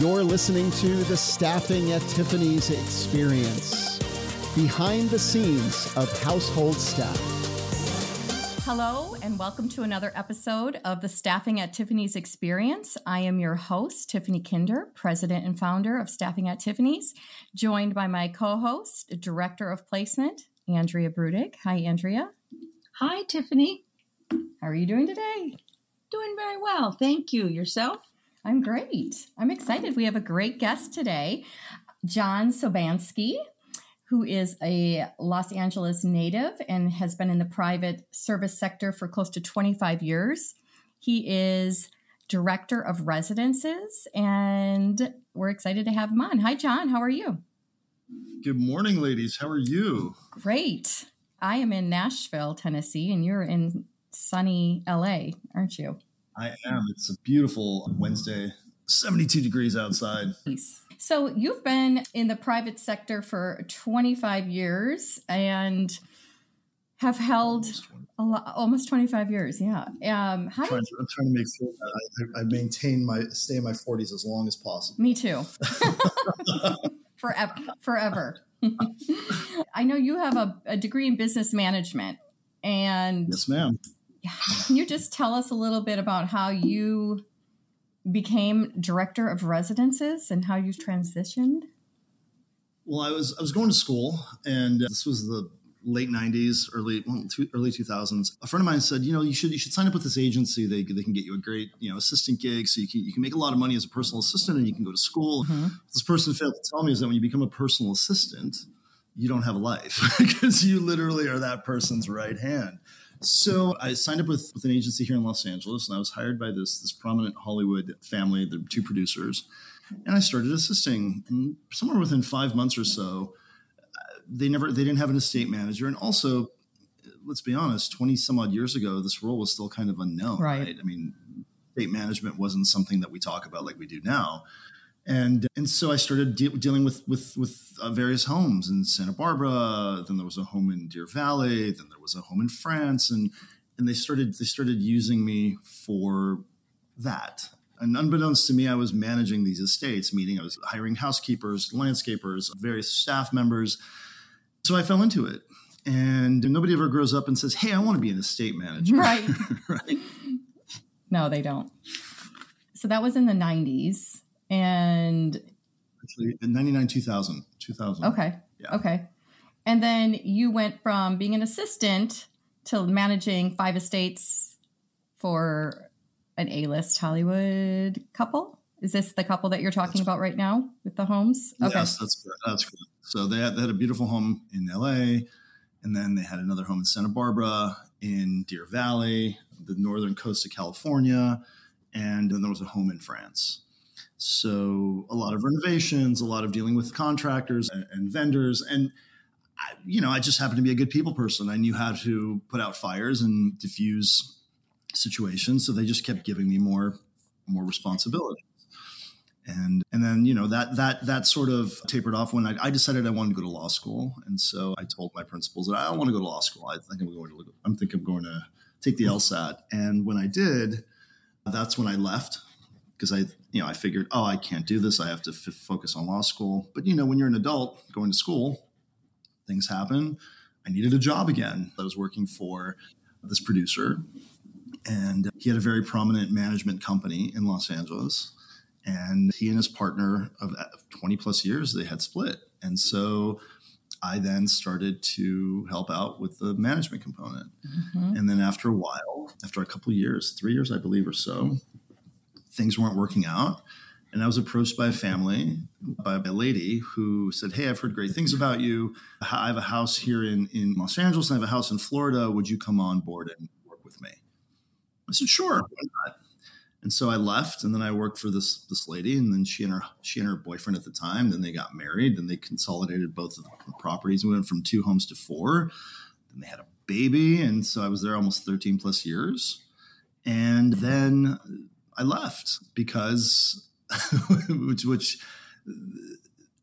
You're listening to the Staffing at Tiffany's experience, behind the scenes of household staff. Hello, and welcome to another episode of the Staffing at Tiffany's experience. I am your host, Tiffany Kinder, president and founder of Staffing at Tiffany's, joined by my co host, director of placement, Andrea Brudig. Hi, Andrea. Hi, Tiffany. How are you doing today? Doing very well. Thank you. Yourself? I'm great. I'm excited. We have a great guest today, John Sobanski, who is a Los Angeles native and has been in the private service sector for close to 25 years. He is director of residences, and we're excited to have him on. Hi, John. How are you? Good morning, ladies. How are you? Great. I am in Nashville, Tennessee, and you're in sunny LA, aren't you? I am. It's a beautiful Wednesday, 72 degrees outside. So, you've been in the private sector for 25 years and have held almost, lot, almost 25 years. Yeah. Um, how I'm, trying to, I'm trying to make sure that I, I, maintain my stay in my 40s as long as possible. Me too. forever. Forever. I know you have a, a degree in business management. And yes, ma'am. Can you just tell us a little bit about how you became director of residences and how you transitioned? Well, I was I was going to school, and this was the late '90s, early well, two, early 2000s. A friend of mine said, you know, you should you should sign up with this agency. They, they can get you a great you know assistant gig, so you can you can make a lot of money as a personal assistant, and you can go to school. Mm-hmm. This person failed to tell me is that when you become a personal assistant, you don't have a life because you literally are that person's right hand. So I signed up with, with an agency here in Los Angeles, and I was hired by this this prominent Hollywood family, the two producers, and I started assisting. And somewhere within five months or so, uh, they never they didn't have an estate manager, and also, let's be honest, twenty some odd years ago, this role was still kind of unknown. Right. right? I mean, estate management wasn't something that we talk about like we do now and and so I started de- dealing with with with uh, various homes in Santa Barbara. Then there was a home in Deer Valley. Then there was a home in France, and and they started they started using me for that. And unbeknownst to me, I was managing these estates, meaning I was hiring housekeepers, landscapers, various staff members. So I fell into it. And nobody ever grows up and says, "Hey, I want to be an estate manager." Right. right. No, they don't. So that was in the 90s and actually in 99 2000 2000 okay yeah. okay. And then you went from being an assistant to managing five estates for an a-list hollywood couple. Is this the couple that you're talking that's about right now with the homes? Okay. yes that's correct that's correct. So they had, they had a beautiful home in la and then they had another home in santa barbara in deer valley the northern coast of california and then there was a home in france so a lot of renovations, a lot of dealing with contractors and, and vendors. And, I, you know, I just happened to be a good people person. I knew how to put out fires and diffuse situations. So they just kept giving me more, more responsibility. And, and then, you know, that, that, that sort of tapered off when I, I decided I wanted to go to law school. And so I told my principals that I don't want to go to law school. I think I'm going to, I'm thinking I'm going to take the mm-hmm. LSAT. And when I did, that's when I left because I, you know, I figured, oh, I can't do this. I have to f- focus on law school. But you know, when you're an adult going to school, things happen. I needed a job again. I was working for this producer, and he had a very prominent management company in Los Angeles. And he and his partner of 20 plus years, they had split. And so I then started to help out with the management component. Mm-hmm. And then after a while, after a couple years, three years, I believe, or so, things weren't working out. And I was approached by a family, by a lady who said, Hey, I've heard great things about you. I have a house here in, in Los Angeles and I have a house in Florida. Would you come on board and work with me? I said, Sure? And so I left and then I worked for this this lady and then she and her she and her boyfriend at the time, then they got married, then they consolidated both of the properties. We went from two homes to four. Then they had a baby. And so I was there almost 13 plus years. And then I left because which which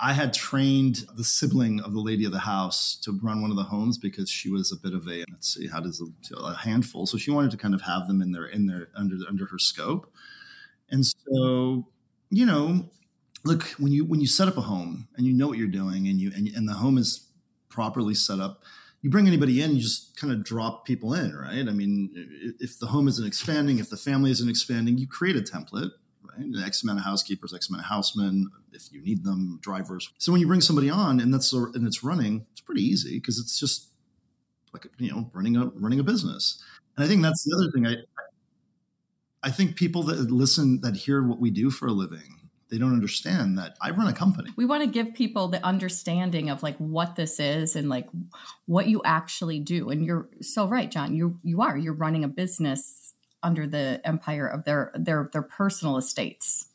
I had trained the sibling of the lady of the house to run one of the homes because she was a bit of a let's see how does a, a handful. So she wanted to kind of have them in their in their under under her scope. And so you know look when you when you set up a home and you know what you're doing and you and, and the home is properly set up you bring anybody in you just kind of drop people in right? I mean if the home isn't expanding if the family isn't expanding you create a template right? X amount of housekeepers x amount of housemen if you need them drivers. So when you bring somebody on and that's and it's running it's pretty easy because it's just like you know running a running a business. And i think that's the other thing i i think people that listen that hear what we do for a living they don't understand that I run a company. We want to give people the understanding of like what this is and like what you actually do. And you're so right, John. You you are. You're running a business under the empire of their their their personal estates.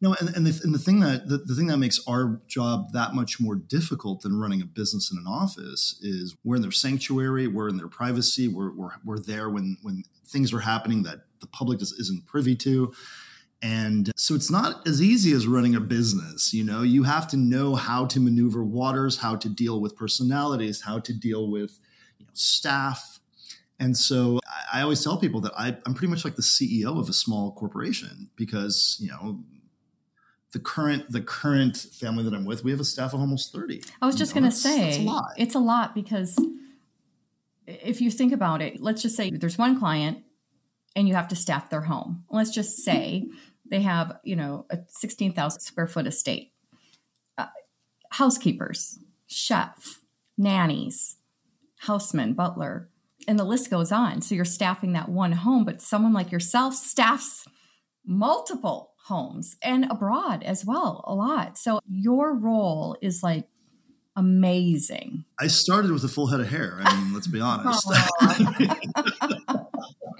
No, and, and, the, and the thing that the, the thing that makes our job that much more difficult than running a business in an office is we're in their sanctuary, we're in their privacy, we're, we're, we're there when when things are happening that the public is, isn't privy to and so it's not as easy as running a business. You know, you have to know how to maneuver waters, how to deal with personalities, how to deal with you know, staff. And so I, always tell people that I, I'm pretty much like the CEO of a small corporation because, you know, the current the current family that I'm with, we have a staff of almost 30. I was just going to say a it's a lot because if you think about it, let's just say there's one client and you have to staff their home. Let's just say they have, you know, a 16,000 square foot estate. Uh, housekeepers, chef, nannies, houseman, butler, and the list goes on. So you're staffing that one home, but someone like yourself staffs multiple homes and abroad as well, a lot. So your role is like amazing. I started with a full head of hair. I mean, let's be honest.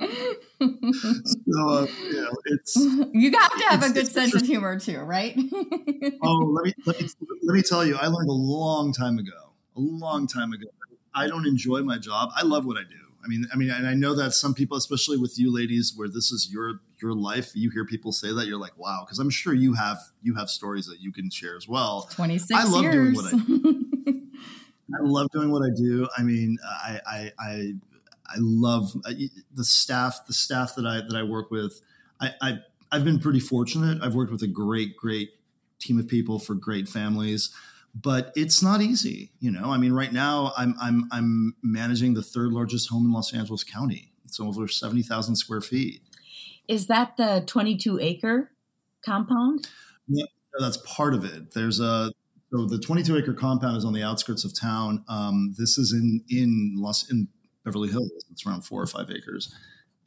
so uh, you it's you have to have a good sense of humor too, right? oh, let me, let me let me tell you, I learned a long time ago, a long time ago. I don't enjoy my job. I love what I do. I mean, I mean, and I know that some people, especially with you ladies, where this is your your life, you hear people say that, you're like, wow, because I'm sure you have you have stories that you can share as well. Twenty six. I love years. doing what I do. I love doing what I do. I mean, I I, I I love uh, the staff, the staff that I that I work with. I, I I've been pretty fortunate. I've worked with a great, great team of people for great families, but it's not easy. You know, I mean, right now I'm I'm I'm managing the third largest home in Los Angeles County. It's over seventy thousand square feet. Is that the twenty two acre compound? Yeah, that's part of it. There's a so the 22 acre compound is on the outskirts of town. Um, this is in in Los in Beverly Hills. It's around four or five acres,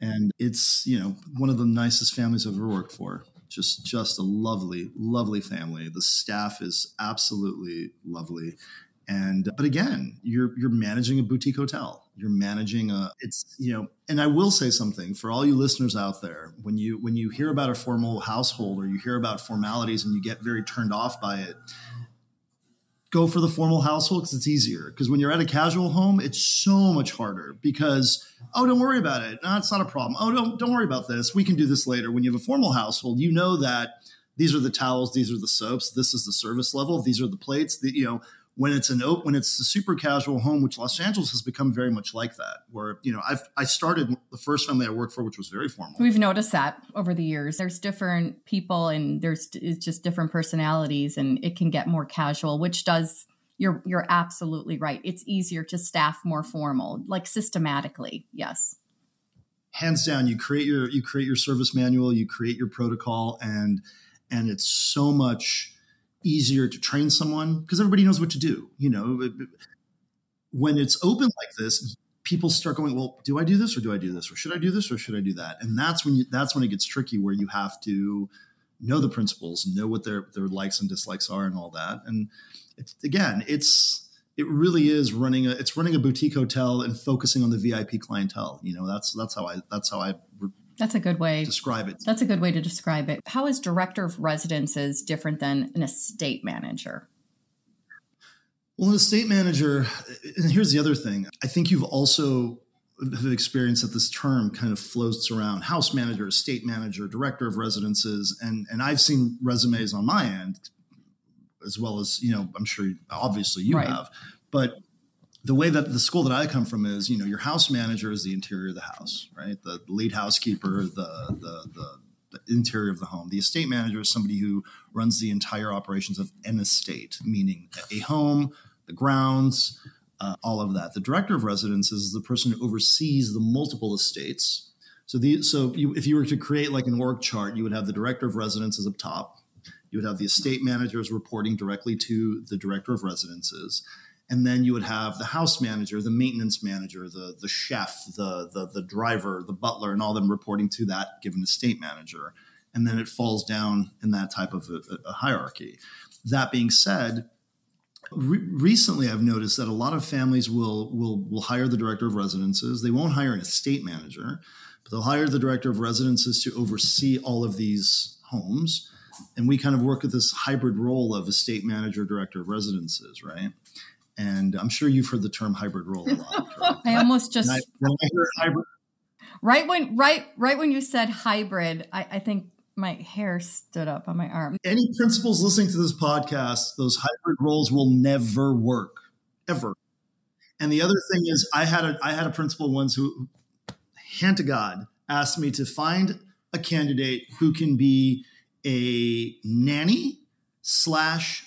and it's you know one of the nicest families I've ever worked for. Just just a lovely, lovely family. The staff is absolutely lovely, and but again, you're you're managing a boutique hotel. You're managing a it's you know, and I will say something for all you listeners out there. When you when you hear about a formal household or you hear about formalities and you get very turned off by it, go for the formal household because it's easier. Because when you're at a casual home, it's so much harder because, oh, don't worry about it. No, it's not a problem. Oh, don't, don't worry about this. We can do this later. When you have a formal household, you know that these are the towels, these are the soaps, this is the service level, these are the plates. The, you know, when it's an open, when it's a super casual home, which Los Angeles has become very much like that. Where you know, I've I started the first family I worked for, which was very formal. We've noticed that over the years. There's different people, and there's it's just different personalities, and it can get more casual, which does. You're you're absolutely right. It's easier to staff more formal, like systematically. Yes. Hands down, you create your you create your service manual, you create your protocol, and and it's so much easier to train someone because everybody knows what to do. You know, when it's open like this, people start going, "Well, do I do this or do I do this or should I do this or should I do that?" And that's when you, that's when it gets tricky, where you have to know the principals, know what their their likes and dislikes are, and all that. And it's, again, it's it really is running a it's running a boutique hotel and focusing on the VIP clientele. You know, that's that's how I that's how I that's a good way to describe it. That's a good way to describe it. How is director of residences different than an estate manager? Well, an estate manager, and here's the other thing. I think you've also have experienced that this term kind of floats around house manager, estate manager, director of residences, and and I've seen resumes on my end as well as you know. I'm sure, obviously, you right. have, but the way that the school that I come from is, you know, your house manager is the interior of the house, right? The lead housekeeper, the the the interior of the home. The estate manager is somebody who runs the entire operations of an estate, meaning a home, the grounds, uh, all of that. The director of residences is the person who oversees the multiple estates. So, the, so you, if you were to create like an org chart, you would have the director of residences up top. You would have the estate managers reporting directly to the director of residences and then you would have the house manager, the maintenance manager, the the chef, the the the driver, the butler, and all them reporting to that given estate manager, and then it falls down in that type of a, a hierarchy. That being said, re- recently I've noticed that a lot of families will will will hire the director of residences. They won't hire an estate manager, but they'll hire the director of residences to oversee all of these homes. And we kind of work with this hybrid role of estate manager, director of residences, right? And I'm sure you've heard the term hybrid role a lot. Right? I almost just I, when I hear hybrid, right when right right when you said hybrid, I, I think my hair stood up on my arm. Any principals listening to this podcast, those hybrid roles will never work ever. And the other thing is, I had a I had a principal once who, hand to God, asked me to find a candidate who can be a nanny slash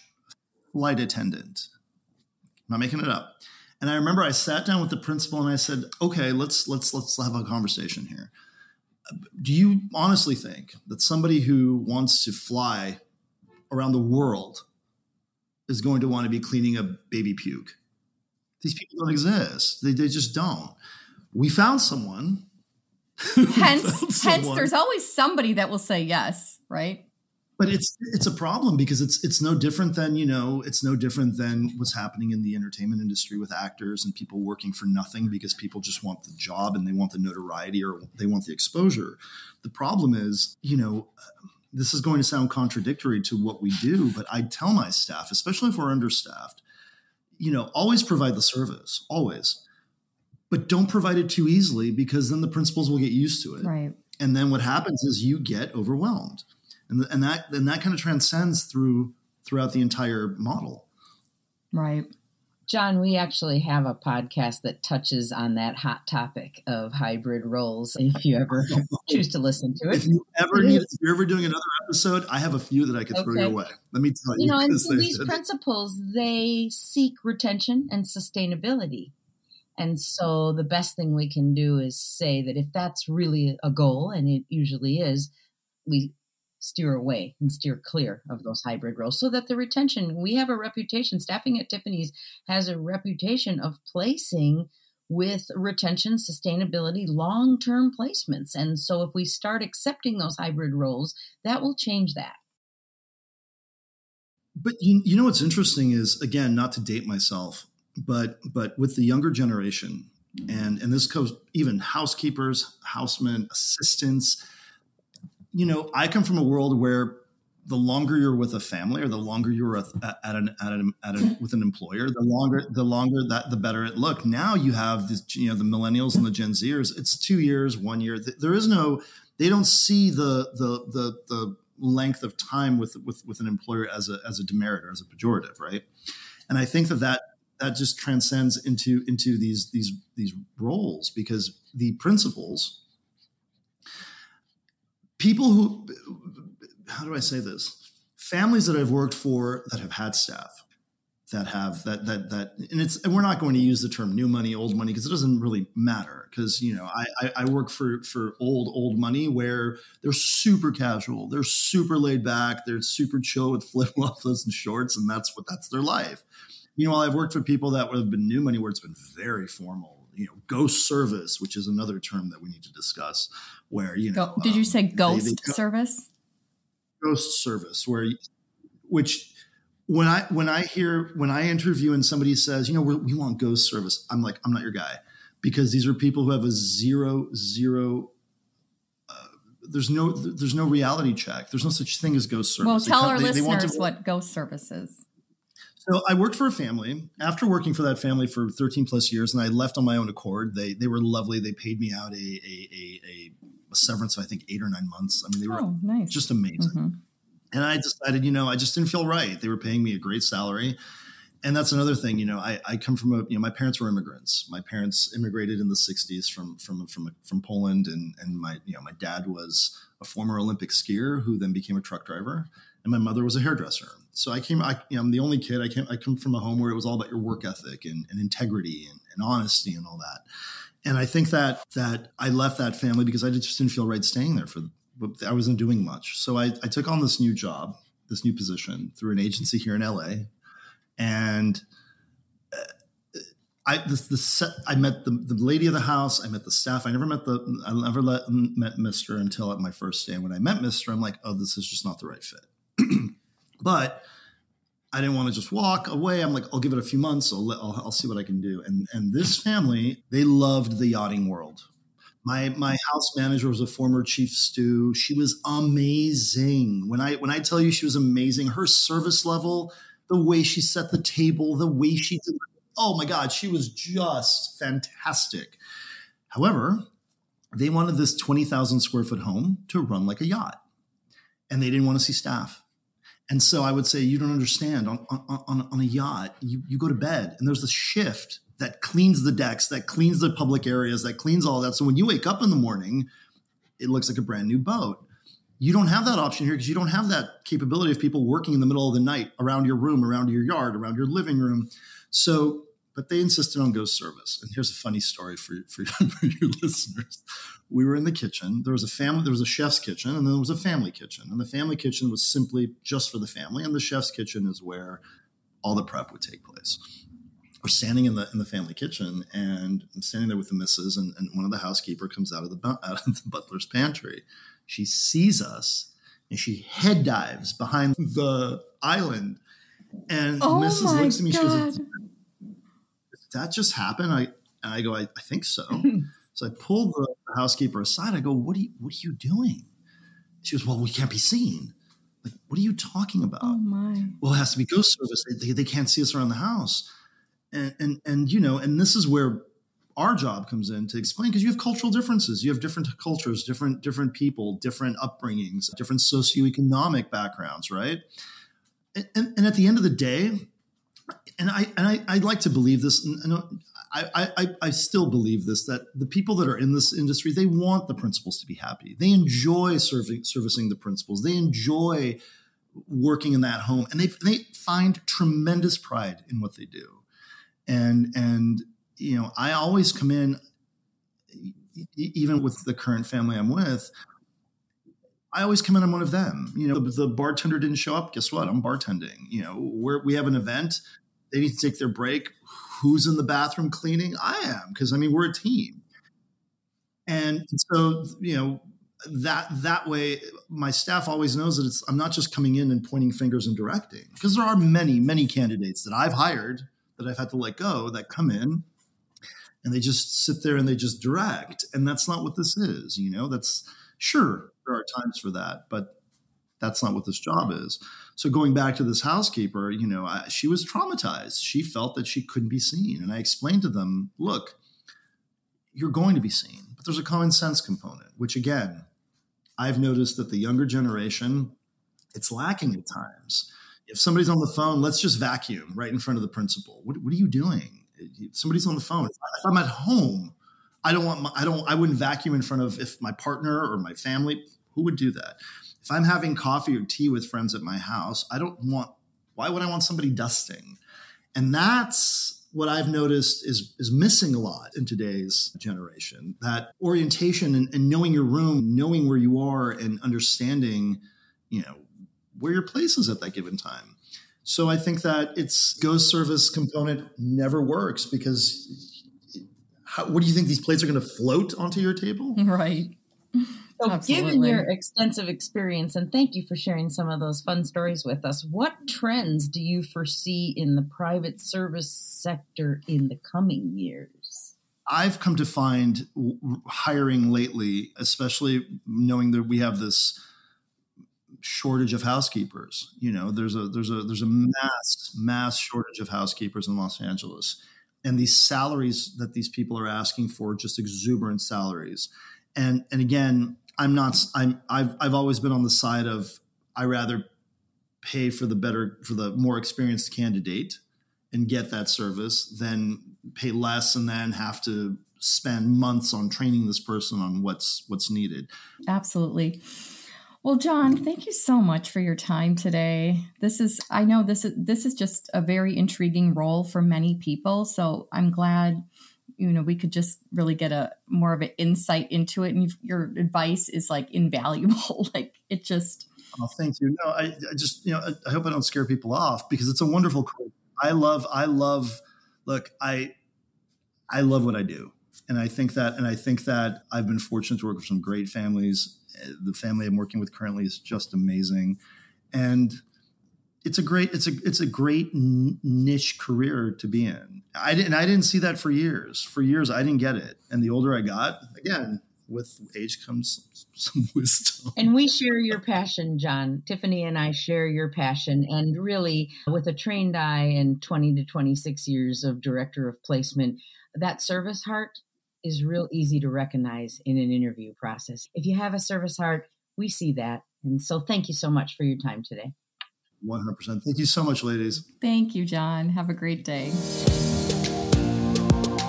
flight attendant. I'm not making it up. And I remember I sat down with the principal and I said, "Okay, let's let's let's have a conversation here. Do you honestly think that somebody who wants to fly around the world is going to want to be cleaning a baby puke? These people don't exist. They, they just don't. We found someone. hence, found someone. hence, there's always somebody that will say yes, right? But it's it's a problem because it's it's no different than you know it's no different than what's happening in the entertainment industry with actors and people working for nothing because people just want the job and they want the notoriety or they want the exposure. The problem is you know this is going to sound contradictory to what we do but i tell my staff especially if we're understaffed you know always provide the service always but don't provide it too easily because then the principals will get used to it. Right. And then what happens is you get overwhelmed and and that and that kind of transcends through throughout the entire model. Right. John, we actually have a podcast that touches on that hot topic of hybrid roles. If you ever choose to listen to it, if you ever need, if you're ever doing another episode, I have a few that I could okay. throw your way. Let me tell you. You know, and so these principals they seek retention and sustainability. And so the best thing we can do is say that if that's really a goal, and it usually is, we steer away and steer clear of those hybrid roles so that the retention we have a reputation staffing at tiffany's has a reputation of placing with retention sustainability long-term placements. And so if we start accepting those hybrid roles that will change that. But you, you know what's interesting is again not to date myself but but with the younger generation and and this goes even housekeepers housemen assistants you know, I come from a world where the longer you're with a family or the longer you're at, at an at, an, at an, with an employer, the longer the longer that the better it look. Now you have this, you know, the millennials and the Gen Zers. It's two years, one year. There is no. They don't see the the the the length of time with with with an employer as a as a demerit or as a pejorative, right? And I think that that that just transcends into into these these these roles because the principals people who how do I say this? Families that I've worked for that have had staff that have that that that and it's and we're not going to use the term new money old money because it doesn't really matter because you know I, I, I work for for old old money where they're super casual they're super laid back they're super chill with flip flops and shorts and that's what that's their life meanwhile I've worked for people that would have been new money where it's been very formal you know ghost service which is another term that we need to discuss where you know Go, did you say ghost they, they, service? Ghost service where which when i when i hear when i interview and somebody says you know we want ghost service i'm like i'm not your guy because these are people who have a zero zero uh, there's no there's no reality check. There's no such thing as ghost service. Well tell our they, listeners to, what ghost service is so I worked for a family. After working for that family for 13 plus years, and I left on my own accord. They they were lovely. They paid me out a a, a, a severance of I think eight or nine months. I mean, they were oh, nice. just amazing. Mm-hmm. And I decided, you know, I just didn't feel right. They were paying me a great salary, and that's another thing. You know, I, I come from a you know my parents were immigrants. My parents immigrated in the '60s from from from from Poland, and and my you know my dad was a former Olympic skier who then became a truck driver, and my mother was a hairdresser. So I came. I, you know, I'm the only kid. I came. I come from a home where it was all about your work ethic and, and integrity and, and honesty and all that. And I think that that I left that family because I just didn't feel right staying there for. I wasn't doing much, so I, I took on this new job, this new position through an agency here in LA, and uh, I the, the set, I met the, the lady of the house. I met the staff. I never met the I never let, met Mister until at my first day. And when I met Mister, I'm like, oh, this is just not the right fit. But I didn't want to just walk away. I'm like, I'll give it a few months. I'll, let, I'll, I'll see what I can do. And and this family, they loved the yachting world. My my house manager was a former chief stew. She was amazing. When I when I tell you she was amazing, her service level, the way she set the table, the way she did, oh my god, she was just fantastic. However, they wanted this 20,000 square foot home to run like a yacht. And they didn't want to see staff. And so I would say, you don't understand. On, on, on a yacht, you, you go to bed and there's this shift that cleans the decks, that cleans the public areas, that cleans all that. So when you wake up in the morning, it looks like a brand new boat. You don't have that option here because you don't have that capability of people working in the middle of the night around your room, around your yard, around your living room. So, but they insisted on ghost service. And here's a funny story for, for, for your listeners we were in the kitchen. There was a family, there was a chef's kitchen, and then there was a family kitchen. And the family kitchen was simply just for the family, and the chef's kitchen is where all the prep would take place. We're standing in the in the family kitchen, and I'm standing there with the missus, and, and one of the housekeeper comes out of the out of the butler's pantry. She sees us, and she head dives behind the island. And oh Mrs. looks at me. God. She goes, "Did that just happen?" I and I go, "I, I think so." So I pulled the housekeeper aside. I go, "What are you? What are you doing?" She goes, "Well, we can't be seen." Like, what are you talking about? Oh my. Well, it has to be ghost service. They, they, they can't see us around the house, and and and you know, and this is where our job comes in to explain because you have cultural differences. You have different cultures, different different people, different upbringings, different socioeconomic backgrounds, right? And, and, and at the end of the day, and I and I, I'd like to believe this. And I, I, I still believe this that the people that are in this industry they want the principals to be happy. They enjoy serving servicing the principals. They enjoy working in that home, and they they find tremendous pride in what they do. And and you know I always come in, even with the current family I'm with. I always come in on one of them. You know, the, the bartender didn't show up. Guess what? I'm bartending. You know, we we have an event. They need to take their break who's in the bathroom cleaning? I am because I mean we're a team, and so you know that that way my staff always knows that it's I'm not just coming in and pointing fingers and directing because there are many many candidates that I've hired that I've had to let go that come in and they just sit there and they just direct and that's not what this is you know that's sure there are times for that but that's not what this job is so going back to this housekeeper, you know, I, she was traumatized. She felt that she couldn't be seen. And I explained to them, look, you're going to be seen, but there's a common sense component, which again, I've noticed that the younger generation, it's lacking at times. If somebody's on the phone, let's just vacuum right in front of the principal. What, what are you doing? Somebody's on the phone. If I'm at home, I don't want my, I don't I wouldn't vacuum in front of if my partner or my family. Who would do that? if I'm having coffee or tea with friends at my house, I don't want, why would I want somebody dusting? And that's what I've noticed is, is missing a lot in today's generation that orientation and, and knowing your room, knowing where you are, and understanding, you know, where your place is at that given time. So I think that its ghost service component never works because how, what do you think these plates are going to float onto your table? Right. So, Absolutely. given your extensive experience, and thank you for sharing some of those fun stories with us, what trends do you foresee in the private service sector in the coming years? I've come to find hiring lately, especially knowing that we have this shortage of housekeepers. You know, there's a there's a there's a mass mass shortage of housekeepers in Los Angeles, and these salaries that these people are asking for just exuberant salaries. And and again, I'm not. I'm. I've. I've always been on the side of I rather pay for the better for the more experienced candidate and get that service than pay less and then have to spend months on training this person on what's what's needed. Absolutely. Well, John, thank you so much for your time today. This is I know this is this is just a very intriguing role for many people, so I'm glad you know we could just really get a more of an insight into it and your advice is like invaluable. Like it just oh thank you. No i, I just you know I, I, hope i don't scare people off because it's a wonderful quote i love i love look i i love what i do and i think that and i think that i've been fortunate to work with some great families the family i'm working with currently is just amazing and it's a great it's a it's a great niche career to be in. I didn't I didn't see that for years. For years I didn't get it. And the older I got, again, with age comes some wisdom. And we share your passion, John. Tiffany and I share your passion. And really, with a trained eye and 20 to 26 years of director of placement, that service heart is real easy to recognize in an interview process. If you have a service heart, we see that. And so, thank you so much for your time today. 100%. Thank you so much, ladies. Thank you, John. Have a great day.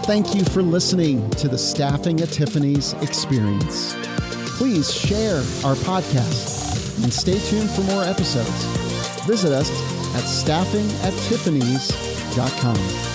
Thank you for listening to the Staffing at Tiffany's experience. Please share our podcast and stay tuned for more episodes. Visit us at staffingattiffany's.com.